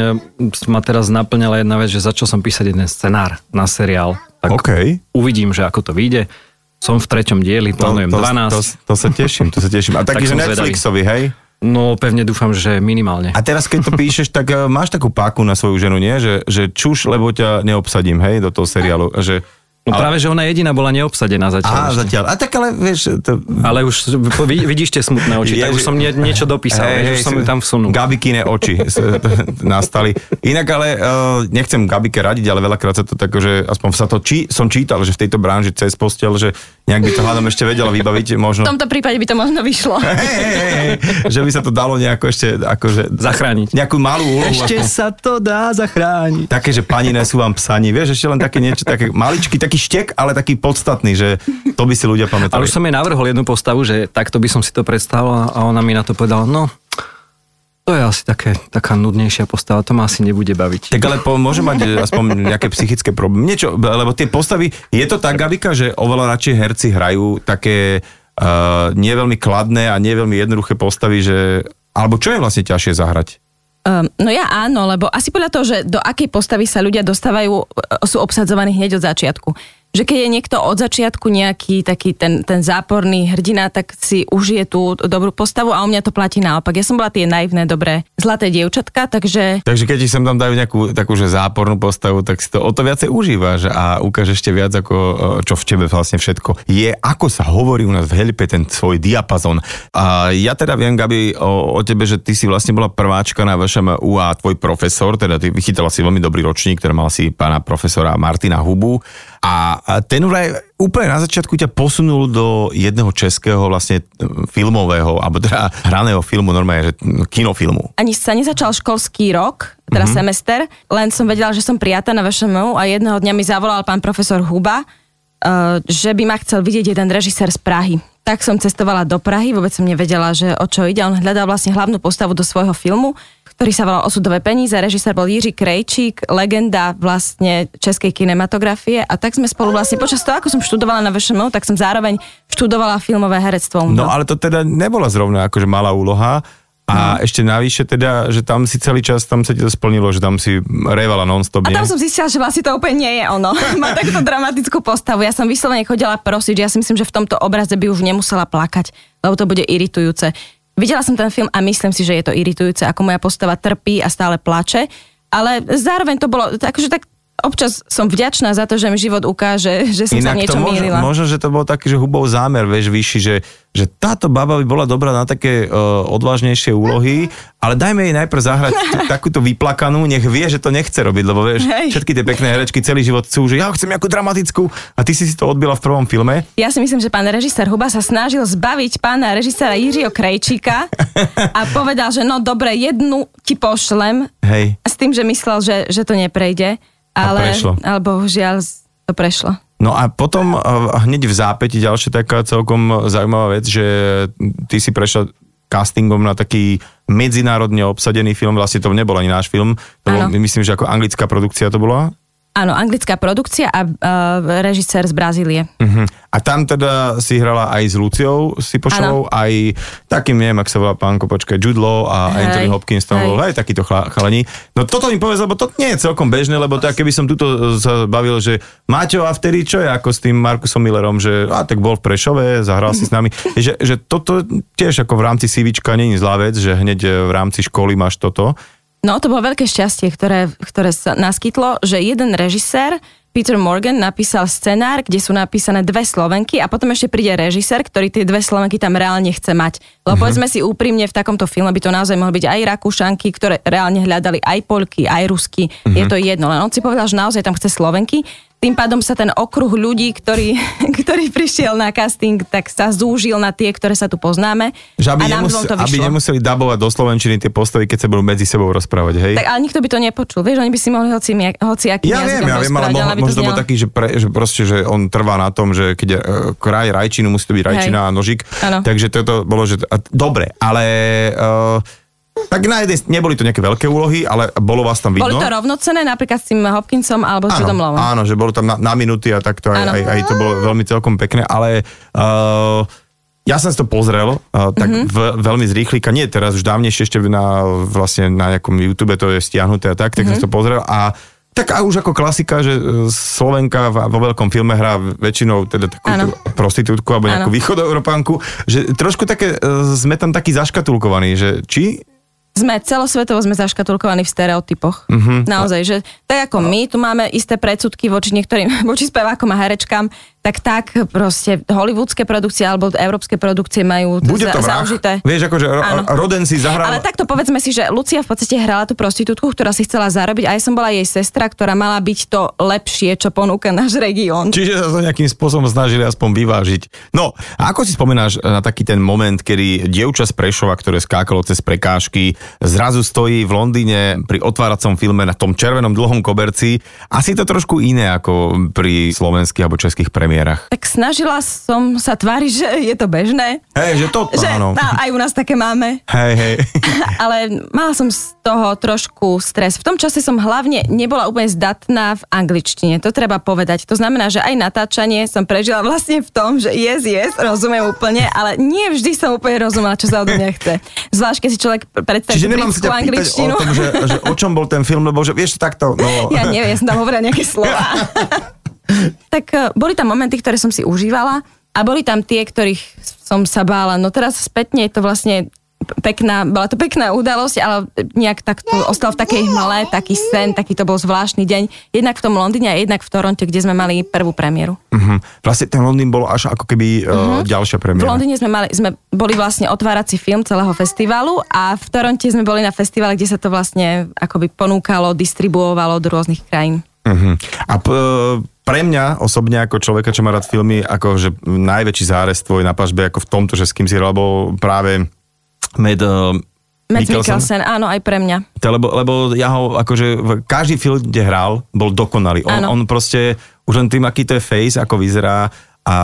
ma teraz naplňala jedna vec, že začal som písať jeden scenár na seriál. Tak OK. uvidím, že ako to vyjde. Som v treťom dieli, plánujem to, 12. To, to, sa teším, to sa teším. A taký, Tak že. Netflixový, hej? No pevne dúfam, že minimálne. A teraz, keď to píšeš, tak eh, máš takú páku na svoju ženu, nie? Že, že čuš, lebo ťa neobsadím, hej, do toho seriálu. Že, No práve, že ona jediná bola neobsadená zatiaľ. Á, ešte. zatiaľ. A tak ale, vieš, to... Ale už vid- vidíš tie smutné oči, tak už som nie, niečo dopísal, hej, už som ju tam vsunul. Gabikine oči <laughs> nastali. Inak ale uh, nechcem Gabike radiť, ale veľakrát sa to tak, že aspoň sa to či, som čítal, že v tejto branži cez postel, že nejak by to hádam ešte vedela vybaviť, V možno. tomto prípade by to možno vyšlo. Hej, hej, hej, že by sa to dalo nejako ešte, akože... Zachrániť. Nejakú malú úlohu. Ešte aspoň. sa to dá zachrániť. Také, že pani nesú vám psani, vieš, ešte len také niečo, také maličký, taký štek, ale taký podstatný, že to by si ľudia <laughs> Ale pamätali. už som jej navrhol jednu postavu, že takto by som si to predstavila a ona mi na to povedala, no, to je asi také, taká nudnejšia postava, to ma asi nebude baviť. Tak ale po, môže mať e, aspoň nejaké psychické problémy. Niečo, lebo tie postavy, je to tak, Gabika, že oveľa radšej herci hrajú také uh, nie veľmi kladné a nie veľmi jednoduché postavy, že... Alebo čo je vlastne ťažšie zahrať? Um, no ja áno, lebo asi podľa toho, že do akej postavy sa ľudia dostávajú, e, sú obsadzovaní hneď od začiatku. Že keď je niekto od začiatku nejaký taký ten, ten záporný hrdina, tak si užije tú dobrú postavu a u mňa to platí naopak. Ja som bola tie naivné, dobré, zlaté dievčatka, takže Takže keď ti sem tam dajú nejakú takú, že zápornú postavu, tak si to o to viacej užívaš a ukážeš ešte viac, ako e, čo v tebe vlastne všetko je. Ako sa hovorí u nás v Helipe, ten svoj diapazon. A ja teda viem, Gabi, o, o tebe, že ty si vlastne bola prváčka na vašom U a tvoj profesor, teda ty vychytala si veľmi dobrý ročník, ktorý mal si pána profesora Martina Hubu. A, a ten vraj úplne na začiatku ťa posunul do jedného českého vlastne e, filmového, alebo teda hraného filmu, normálne, že kinofilmu. ani sa nezačal školský rok, teda mm-hmm. semester, len som vedela, že som prijatá na VŠMU a jedného dňa mi zavolal pán profesor Huba, uh, že by ma chcel vidieť jeden režisér z Prahy. Tak som cestovala do Prahy, vôbec som nevedela, že o čo ide. On hľadal vlastne hlavnú postavu do svojho filmu, ktorý sa volal Osudové peníze. Režisér bol Jiří Krejčík, legenda vlastne českej kinematografie. A tak sme spolu vlastne, počas toho, ako som študovala na VŠMU, tak som zároveň študovala filmové herectvo. No ale to teda nebola zrovna akože malá úloha. A ešte navyše teda, že tam si celý čas, tam sa ti to splnilo, že tam si revala non-stop, A tam som zistila, že vlastne to úplne nie je ono. <laughs> Má takúto dramatickú postavu. Ja som vyslovene chodila prosiť, že ja si myslím, že v tomto obraze by už nemusela plakať, lebo to bude iritujúce. Videla som ten film a myslím si, že je to iritujúce, ako moja postava trpí a stále plače, ale zároveň to bolo, takže tak občas som vďačná za to, že mi život ukáže, že som sa Inak to niečom možno, mýlila. možno, že to bol taký, že hubov zámer, vieš, vyšší, že, že táto baba by bola dobrá na také uh, odvážnejšie úlohy, ale dajme jej najprv zahrať <laughs> t- takúto vyplakanú, nech vie, že to nechce robiť, lebo vieš, Hej. všetky tie pekné herečky celý život chcú, že ja chcem nejakú dramatickú a ty si si to odbila v prvom filme. Ja si myslím, že pán režisér Huba sa snažil zbaviť pána režiséra Jiřího Krejčíka a povedal, že no dobre, jednu ti pošlem, Hej. s tým, že myslel, že, že to neprejde, ale, ale bohužiaľ to prešlo. No a potom uh, hneď v zápäti ďalšia taká celkom zaujímavá vec, že ty si prešla castingom na taký medzinárodne obsadený film, vlastne to nebol ani náš film, to bol, myslím, že ako anglická produkcia to bola. Áno, anglická produkcia a uh, režisér z Brazílie. Uh-huh. A tam teda si hrala aj s Luciou Sipošovou, aj takým, neviem, ak sa volá pánko, počkaj, Jude Law a Hej, Anthony Hopkins, tam hej. bol aj takýto chla- chalani. No toto mi povedz, lebo to nie je celkom bežné, lebo tak keby som tuto sa bavil, že Maťo, a vtedy čo je ako s tým Markusom Millerom, že a tak bol v Prešove, zahral si s nami, <laughs> že, že toto tiež ako v rámci CVčka je zlá vec, že hneď e, v rámci školy máš toto. No to bolo veľké šťastie, ktoré, ktoré sa naskytlo, že jeden režisér, Peter Morgan, napísal scenár, kde sú napísané dve Slovenky a potom ešte príde režisér, ktorý tie dve Slovenky tam reálne chce mať. Lebo uh-huh. povedzme si úprimne, v takomto filme by to naozaj mohli byť aj Rakúšanky, ktoré reálne hľadali aj Polky, aj Rusky. Uh-huh. Je to jedno, len on si povedal, že naozaj tam chce Slovenky. Tým pádom sa ten okruh ľudí, ktorý, <laughs> ktorý prišiel na casting, tak sa zúžil na tie, ktoré sa tu poznáme. Že aby, a nám nemus- to aby vyšlo. nemuseli dabovať do Slovenčiny tie postavy, keď sa budú medzi sebou rozprávať, hej? Tak ale nikto by to nepočul. Vieš, oni by si mohli hoci, hoci akým Ja viem, ja viem, ale mo- aby možno to bol taký, že, pre, že proste, že on trvá na tom, že keď je e, kraj rajčinu, musí to byť rajčina a nožik. Áno. Takže toto bolo, že... A, dobre, ale... Uh, Tak na jednej, neboli to nejaké veľké úlohy, ale bolo vás tam vidno. Boli to rovnocené napríklad s tým Hopkinsom alebo s Judom Lowom. áno, že bolo tam na, na minúty a takto aj, Áno. aj, aj to bolo veľmi celkom pekné, ale uh, ja som si to pozrel, uh, tak Mhm. mm-hmm. v, veľmi z rýchlika, nie teraz, už dávnejšie ešte na, vlastne na nejakom YouTube to je stiahnuté a tak, tak mm-hmm. som si to pozrel a tak a už ako klasika, že e, Slovenka vo veľkom filme hrá väčšinou teda takú tú prostitútku alebo nejakú Áno. východoeurópanku, že trošku také, sme tam takí zaškatulkovaní, že či Sme celosvetovo sme zaškatulkovaní v stereotypoch. Mhm. Naozaj, že tak ako my tu máme isté predsudky voči niektorým, <laughs> voči spevákom a herečkám, tak tak proste hollywoodske produkcie alebo európske produkcie majú bude to za, vrah. zaužité. Vieš, akože ro- Áno. Roden si zahral... Ale takto povedzme si, že Lucia v podstate hrala tú prostitútku, ktorá si chcela zarobiť a ja som bola jej sestra, ktorá mala byť to lepšie, čo ponúka náš región. Čiže sa to nejakým spôsobom snažili aspoň vyvážiť. No, a ako si spomenáš na taký ten moment, kedy dievča z Prešova, ktoré skákalo cez prekážky, zrazu stojí v Londýne pri otváracom filme na tom červenom dlhom koberci. Asi to trošku iné ako pri slovenských alebo českých premiérach. Tak snažila som sa tváriť, že je to bežné. Hej, že to, Že áno. no, aj u nás také máme. Hej, hej. <laughs> Ale mala som z toho trošku stres. V tom čase som hlavne nebola úplne zdatná v angličtine, to treba povedať. To znamená, že aj natáčanie som prežila vlastne v tom, že yes, yes, rozumiem úplne, ale nie vždy som úplne rozumela, čo sa odo mňa chce. Zvlášť, keď si človek predstaví Čiže nemám sa pýtať o angličtinu. tom, že, že o čom bol ten film, lebo že vieš takto, no... Ja neviem, ja som tam hovorila nejaké slova. <laughs> tak eh, boli tam momenty, ktoré som si užívala a boli tam tie, ktorých som sa bála. No teraz spätne je to vlastne pekná, bola to pekná udalosť, ale nejak tak to ostal v takej hmle, taký sen, taký to bol zvláštny deň. Jednak v tom Londýne a jednak v Toronte, kde sme mali prvú premiéru. Mhm. Vlastne ten Londýn bol až ako keby uh, ďalšia V premiéra. Londýne sme, mali, sme boli vlastne otvárací film celého festivalu a v Toronte sme boli na festivale, kde sa to vlastne akoby ponúkalo, distribuovalo do rôznych krajín. Uh-huh. A p- pre mňa osobne ako človeka, čo má rád filmy, ako že najväčší zárez tvoj na pažbe ako v tomto, že s kým si bol práve Med, uh, Matt Mikkelsen. Mikkelsen, áno, aj pre mňa. To, lebo, lebo ja ho, akože, každý film, kde hral, bol dokonalý. On, Áno. on proste, už len tým, aký to je face, ako vyzerá, a, a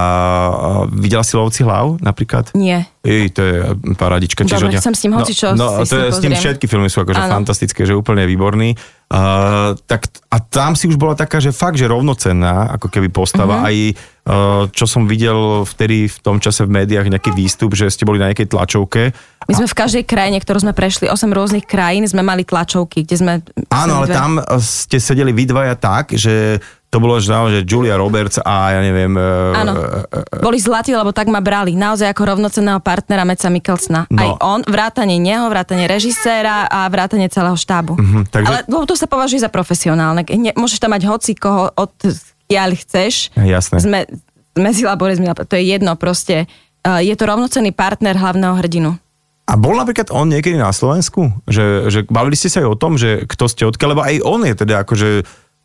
videla si Lovci hlav napríklad? Nie. Ej, to je paradička. čiže Dobre, oni- chcem s ním hocičo no, no, s to je, ním s pozriem. všetky filmy sú akože Áno. fantastické, že úplne výborný. Uh, tak, a tam si už bola taká, že fakt, že rovnocenná, ako keby postava. Mhm. Aj uh, čo som videl vtedy v tom čase v médiách, nejaký výstup, že ste boli na nejakej tlačovke. My sme v každej krajine, ktorú sme prešli, 8 rôznych krajín, sme mali tlačovky, kde sme... Áno, ale dve- tam uh, ste sedeli vy dvaja tak, že to bolo že naozaj Julia Roberts a ja neviem... uh, Áno, boli zlatí, lebo tak ma brali. Naozaj ako rovnocenného partnera Meca Mikkelsna. No. Aj on, vrátanie neho, vrátanie režiséra a vrátanie celého štábu. Mhm, takže- Ale lebo to sa považuje za profesionálne. Ne, môžeš tam mať hoci koho od kiaľ chceš. Jasné. Sme, zmezila Boris Mila, to je jedno proste. Uh, je to rovnocenný partner hlavného hrdinu. A bol napríklad on niekedy na Slovensku? Že, že bavili ste sa aj o tom, že kto ste odkiaľ, lebo aj on je teda akože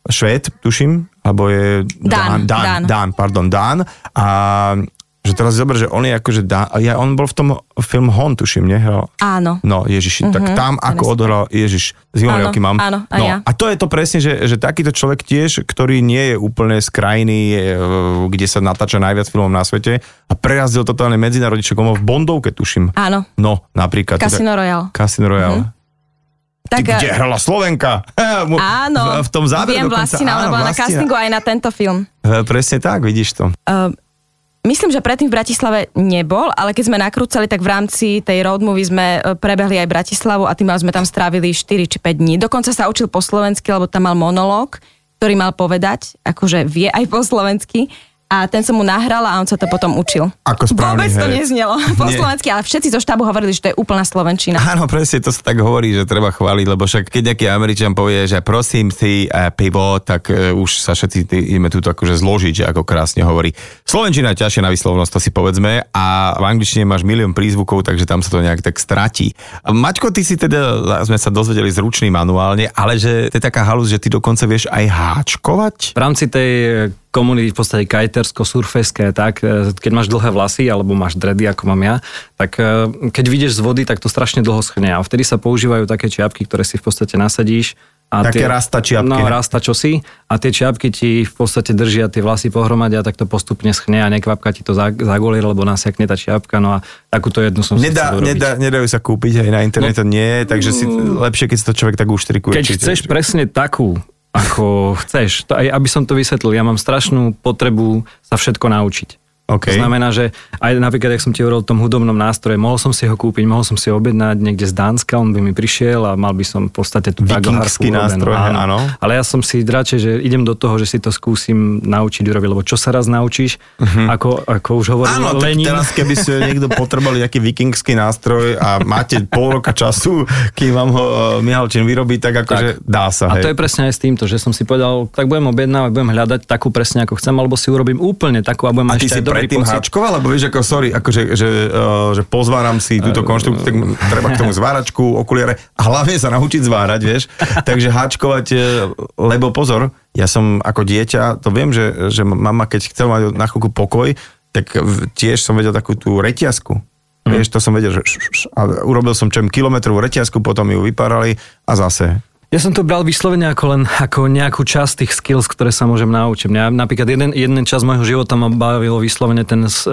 Švéd, tuším, alebo je Dán, Dán, Dán. Dán, pardon, Dán. A že teraz zober, že on je akože Dán, ja, on bol v tom film Hon, tuším, nehral. Áno. No, Ježiši, mm-hmm, tak tam ako presne. odohral, Ježiš, z Áno, roky mám. áno, a no, ja. a to je to presne, že, že takýto človek tiež, ktorý nie je úplne z krajiny, e, kde sa natáča najviac filmov na svete a prerazil totálne medzinárodný, v Bondovke, tuším. Áno. No, napríklad. Casino Royale. Casino Royale. Mm-hmm. Tak, Ty, kde hrala Slovenka? <laughs> Áno, V, v tom záberu viem dokonca. Vlastina, ona bola na castingu aj na tento film. E, Presne tak, vidíš to. Uh, myslím, že predtým v Bratislave nebol, ale keď sme nakrúcali, tak v rámci tej road movie sme e, prebehli aj Bratislavu a tým sme tam strávili 4 či 5 dní. Dokonca sa učil po slovensky, lebo tam mal monológ, ktorý mal povedať, akože vie aj po slovensky. A ten som mu nahrala a on sa to potom učil. Ako správny Vôbec to herec. neznelo <laughs> po Nie. slovensky, ale všetci zo štábu hovorili, že to je úplná slovenčina. Áno, presne, to sa tak hovorí, že treba chváliť, lebo však keď nejaký Američan povie, že prosím si uh, pivo, tak uh, už sa všetci ideme tu akože zložiť, že ako krásne hovorí. Slovenčina je ťažšie na vyslovnosť, to si povedzme, a v angličtine máš milión prízvukov, takže tam sa to nejak tak stratí. Maťko, ty si teda, sme sa dozvedeli zručný manuálne, ale že to je taká halus, že ty dokonca vieš aj háčkovať? V rámci tej e, komunity v podstate kajtersko-surfeské, tak, e, keď máš dlhé vlasy alebo máš dredy, ako mám ja, tak e, keď vyjdeš z vody, tak to strašne dlho schne a vtedy sa používajú také čiapky, ktoré si v podstate nasadíš A Také rasta čiapky, No, rasta čosi. A tie čiapky ti v podstate držia tie vlasy pohromade a tak to postupne schne a nekvapka ti to za- zagolie, lebo nasiakne tá čiapka. No a takúto jednu som si Nedá, urobiť. nedá, nedajú sa kúpiť aj na internete, no, nie, takže si lepšie, keď si to človek tak uštrikuje. Keď určite. chceš presne takú, ako chceš, to aj aby som to vysvetlil, ja mám strašnú potrebu sa všetko naučiť. OK. To znamená, že aj napríklad, jak som ti hovoril o tom hudobnom nástroje, mohol som si ho kúpiť, mohol som si objednať niekde z Dánska, on by mi prišiel a mal by som v podstate tú Vikingský nástroj, urobenú. áno. Ale ja som si radšej, že idem do toho, že si to skúsim naučiť urobiť, lebo čo sa raz naučíš, ako, ako už hovoril Mhm. Áno, tak Lenin, teraz keby ste <laughs> niekto potrebovali nejaký vikingský nástroj a máte pol roka času, kým vám ho uh, Mihalčin vyrobí, tak akože dá sa. A hej. to je presne aj s týmto, že som si povedal, tak budem objednávať, budem hľadať takú presne ako chcem, alebo si urobím úplne takú a budem a ešte predtým háčkoval, lebo vieš, ako sorry, akože, že, uh, že pozváram si túto konštrukciu, tak treba k tomu <laughs> zváračku, okuliare a hlavne sa naučiť zvárať, vieš. Takže háčkovať, lebo pozor, ja som ako dieťa, to viem, že, že mama, keď chcela mať na chvíľku pokoj, tak tiež som vedel takú tú reťazku. Vieš, to som vedel, že š, š, š, a urobil som čem kilometrovú reťazku, potom ju vypárali a zase. Ja som to bral vyslovene ako len ako nejakú časť tých skills, ktoré sa môžem naučiť. Mňa, napríklad jeden, jeden čas môjho života ma bavilo vyslovene ten, e,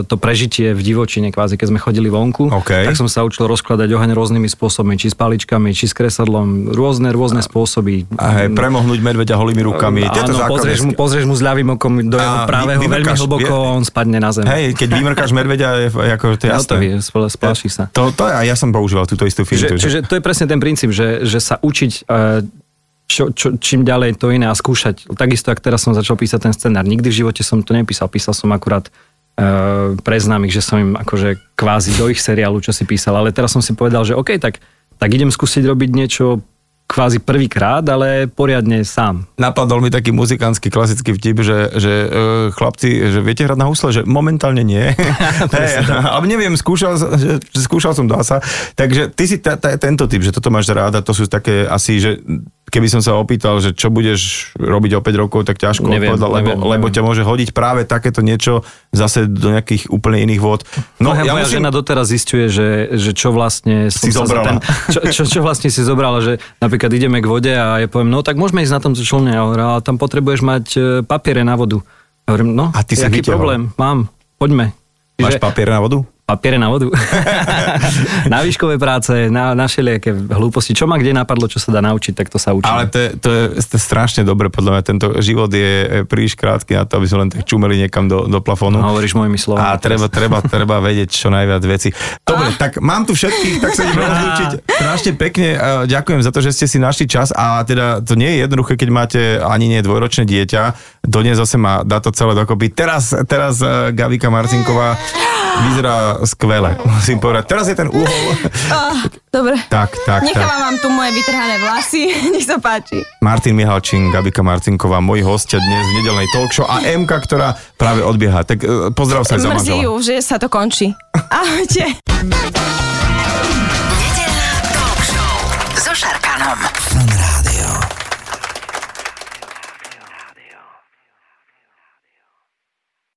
to prežitie v divočine, kvázi, keď sme chodili vonku. OK. Tak som sa učil rozkladať oheň rôznymi spôsobmi, či s paličkami, či s kresadlom, rôzne, rôzne spôsoby. A hej, premohnúť medveďa holými rukami. Áno, pozrieš mu, pozrieš mu s ľavým okom do jeho A pravého vy- veľmi hlboko, vie- on spadne na zem. Hej, keď vymrkáš medveďa, je, ako, to je No jasné. to vie, spl- spláši sa. To, to a ja som používal túto istú Čiže, fintu. čiže to je presne ten princíp, že, že sa učiť e, čo, čo, čím ďalej to iné a skúšať. Takisto, ak teraz som začal písať ten scenár. Nikdy v živote som to nepísal. Písal som akurát e, pre známych, že som im akože kvázi do ich seriálu, čo si písal. Ale teraz som si povedal, že OK, tak, tak idem skúsiť robiť niečo kvázi prvýkrát, ale poriadne sám. Napadol mi taký muzikantský klasický vtip, že, že uh, chlapci, že viete hrať na husle, že momentálne nie. <laughs> hey, <laughs> ale neviem, skúšal, že, skúšal som, dá sa. Takže ty si ta, ta, tento typ, že toto máš rád a to sú také asi, že keby som sa opýtal, že čo budeš robiť o 5 rokov, tak ťažko Neviem, odpovedať, lebo, neviem, lebo neviem. ťa môže hodiť práve takéto niečo zase do nejakých úplne iných vôd. No, moja, ja moja musím... žena doteraz zistuje, že, že čo vlastne Si zobrala. Ten, čo, čo, čo vlastne si zobrala, že napríklad ideme k vode a ja poviem, no tak môžeme ísť na tomto člne, ale tam potrebuješ mať e, papiere na vodu. A hovorím, no, A ty si aký problém, mám, poďme. Máš papier na vodu? Papiere na vodu. <laughs> na výškové práce, na, na všelijaké hlúposti. Čo ma kde napadlo, čo sa dá naučiť, tak to sa učím. Ale to je, to, je, to je strašne dobre, podľa mňa tento život je príliš krátky na to, aby sme len tak čumeli niekam do, do plafónu. No, hovoríš mojimi slovami. A treba, treba, treba vedieť čo najviac veci. Dobre, tak mám tu všetkých, tak sa ideme rozlúčiť. Strašne pekne e, ďakujem za to, že ste si našli čas a teda to nie je jednoduché, keď máte ani nie dvojročné dieťa, doniesť zase má dá to celé dokopy. Teraz, teraz e, Gavika Marcinková vyzerá vyzerá musím povedať. Teraz je ten úhol. Oh, dobre. Tak, tak, Nechávam vám tu moje vytrhané vlasy, <laughs> nech sa páči. Martin Mihalčín, Gabika Marcinková, moji hostia dnes v nedelnej talkshow a Emka, ktorá práve odbieha. Tak e, pozdrav sa aj za Mrzí ju, že sa to končí. Ahojte. Nedelná talk show so Šarkanom.